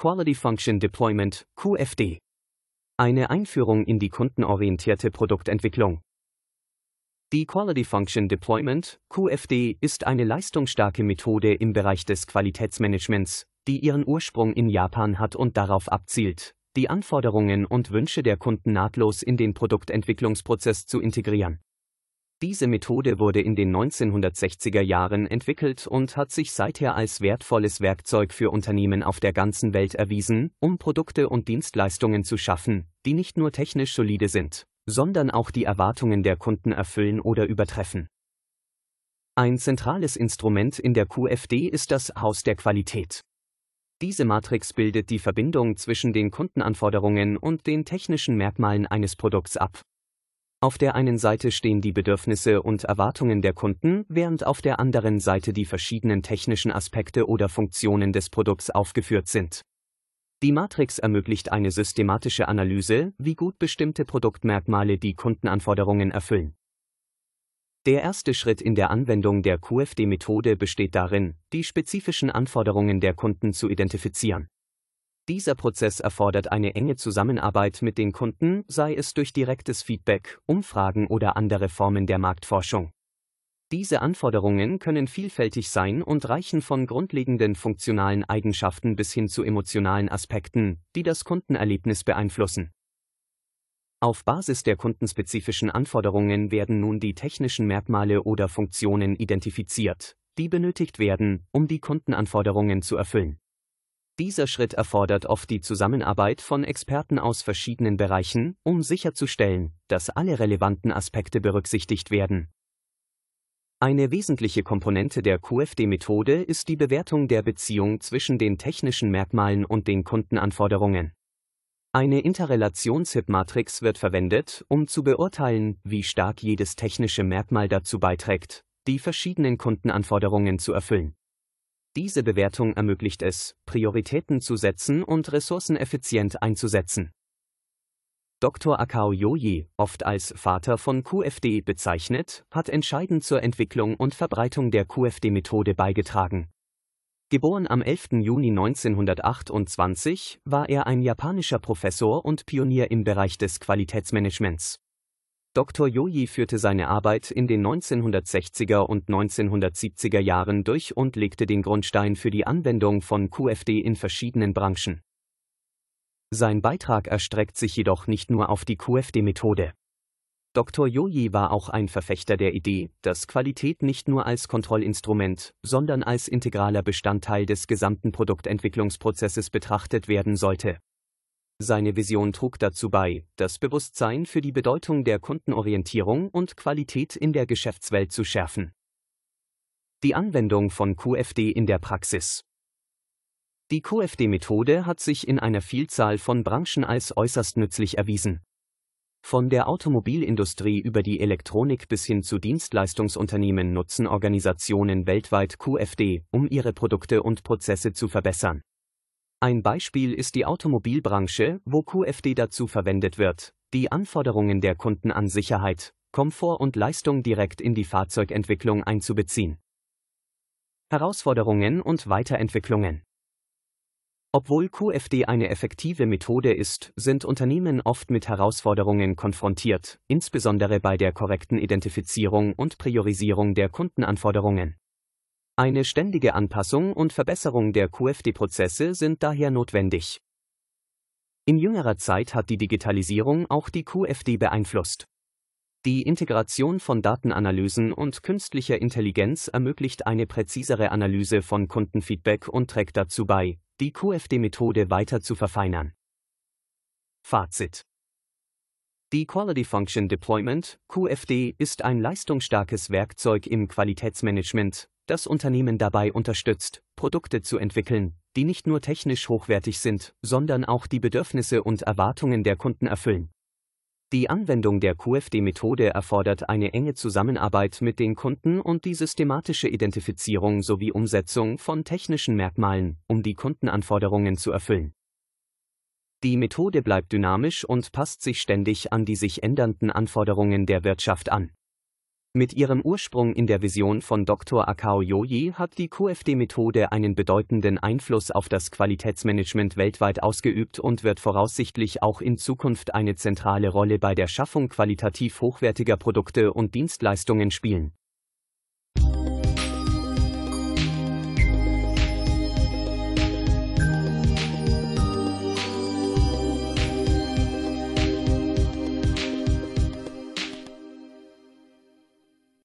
Quality Function Deployment, QFD. Eine Einführung in die kundenorientierte Produktentwicklung. Die Quality Function Deployment, QFD, ist eine leistungsstarke Methode im Bereich des Qualitätsmanagements, die ihren Ursprung in Japan hat und darauf abzielt, die Anforderungen und Wünsche der Kunden nahtlos in den Produktentwicklungsprozess zu integrieren. Diese Methode wurde in den 1960er Jahren entwickelt und hat sich seither als wertvolles Werkzeug für Unternehmen auf der ganzen Welt erwiesen, um Produkte und Dienstleistungen zu schaffen, die nicht nur technisch solide sind, sondern auch die Erwartungen der Kunden erfüllen oder übertreffen. Ein zentrales Instrument in der QFD ist das Haus der Qualität. Diese Matrix bildet die Verbindung zwischen den Kundenanforderungen und den technischen Merkmalen eines Produkts ab. Auf der einen Seite stehen die Bedürfnisse und Erwartungen der Kunden, während auf der anderen Seite die verschiedenen technischen Aspekte oder Funktionen des Produkts aufgeführt sind. Die Matrix ermöglicht eine systematische Analyse, wie gut bestimmte Produktmerkmale die Kundenanforderungen erfüllen. Der erste Schritt in der Anwendung der QFD-Methode besteht darin, die spezifischen Anforderungen der Kunden zu identifizieren. Dieser Prozess erfordert eine enge Zusammenarbeit mit den Kunden, sei es durch direktes Feedback, Umfragen oder andere Formen der Marktforschung. Diese Anforderungen können vielfältig sein und reichen von grundlegenden funktionalen Eigenschaften bis hin zu emotionalen Aspekten, die das Kundenerlebnis beeinflussen. Auf Basis der kundenspezifischen Anforderungen werden nun die technischen Merkmale oder Funktionen identifiziert, die benötigt werden, um die Kundenanforderungen zu erfüllen. Dieser Schritt erfordert oft die Zusammenarbeit von Experten aus verschiedenen Bereichen, um sicherzustellen, dass alle relevanten Aspekte berücksichtigt werden. Eine wesentliche Komponente der QFD-Methode ist die Bewertung der Beziehung zwischen den technischen Merkmalen und den Kundenanforderungen. Eine Interrelations-HIP-Matrix wird verwendet, um zu beurteilen, wie stark jedes technische Merkmal dazu beiträgt, die verschiedenen Kundenanforderungen zu erfüllen. Diese Bewertung ermöglicht es, Prioritäten zu setzen und Ressourcen effizient einzusetzen. Dr. Akao Yoji, oft als Vater von QFD bezeichnet, hat entscheidend zur Entwicklung und Verbreitung der QFD-Methode beigetragen. Geboren am 11. Juni 1928, war er ein japanischer Professor und Pionier im Bereich des Qualitätsmanagements. Dr. Yoji führte seine Arbeit in den 1960er und 1970er Jahren durch und legte den Grundstein für die Anwendung von QFD in verschiedenen Branchen. Sein Beitrag erstreckt sich jedoch nicht nur auf die QFD-Methode. Dr. Yoji war auch ein Verfechter der Idee, dass Qualität nicht nur als Kontrollinstrument, sondern als integraler Bestandteil des gesamten Produktentwicklungsprozesses betrachtet werden sollte. Seine Vision trug dazu bei, das Bewusstsein für die Bedeutung der Kundenorientierung und Qualität in der Geschäftswelt zu schärfen. Die Anwendung von QFD in der Praxis die QFD-Methode hat sich in einer Vielzahl von Branchen als äußerst nützlich erwiesen. Von der Automobilindustrie über die Elektronik bis hin zu Dienstleistungsunternehmen nutzen Organisationen weltweit QFD, um ihre Produkte und Prozesse zu verbessern. Ein Beispiel ist die Automobilbranche, wo QFD dazu verwendet wird, die Anforderungen der Kunden an Sicherheit, Komfort und Leistung direkt in die Fahrzeugentwicklung einzubeziehen. Herausforderungen und Weiterentwicklungen obwohl QFD eine effektive Methode ist, sind Unternehmen oft mit Herausforderungen konfrontiert, insbesondere bei der korrekten Identifizierung und Priorisierung der Kundenanforderungen. Eine ständige Anpassung und Verbesserung der QFD-Prozesse sind daher notwendig. In jüngerer Zeit hat die Digitalisierung auch die QFD beeinflusst. Die Integration von Datenanalysen und künstlicher Intelligenz ermöglicht eine präzisere Analyse von Kundenfeedback und trägt dazu bei, die QFD-Methode weiter zu verfeinern. Fazit Die Quality Function Deployment, QFD, ist ein leistungsstarkes Werkzeug im Qualitätsmanagement, das Unternehmen dabei unterstützt, Produkte zu entwickeln, die nicht nur technisch hochwertig sind, sondern auch die Bedürfnisse und Erwartungen der Kunden erfüllen. Die Anwendung der QFD-Methode erfordert eine enge Zusammenarbeit mit den Kunden und die systematische Identifizierung sowie Umsetzung von technischen Merkmalen, um die Kundenanforderungen zu erfüllen. Die Methode bleibt dynamisch und passt sich ständig an die sich ändernden Anforderungen der Wirtschaft an. Mit ihrem Ursprung in der Vision von Dr. Akao Yoyi hat die QFD-Methode einen bedeutenden Einfluss auf das Qualitätsmanagement weltweit ausgeübt und wird voraussichtlich auch in Zukunft eine zentrale Rolle bei der Schaffung qualitativ hochwertiger Produkte und Dienstleistungen spielen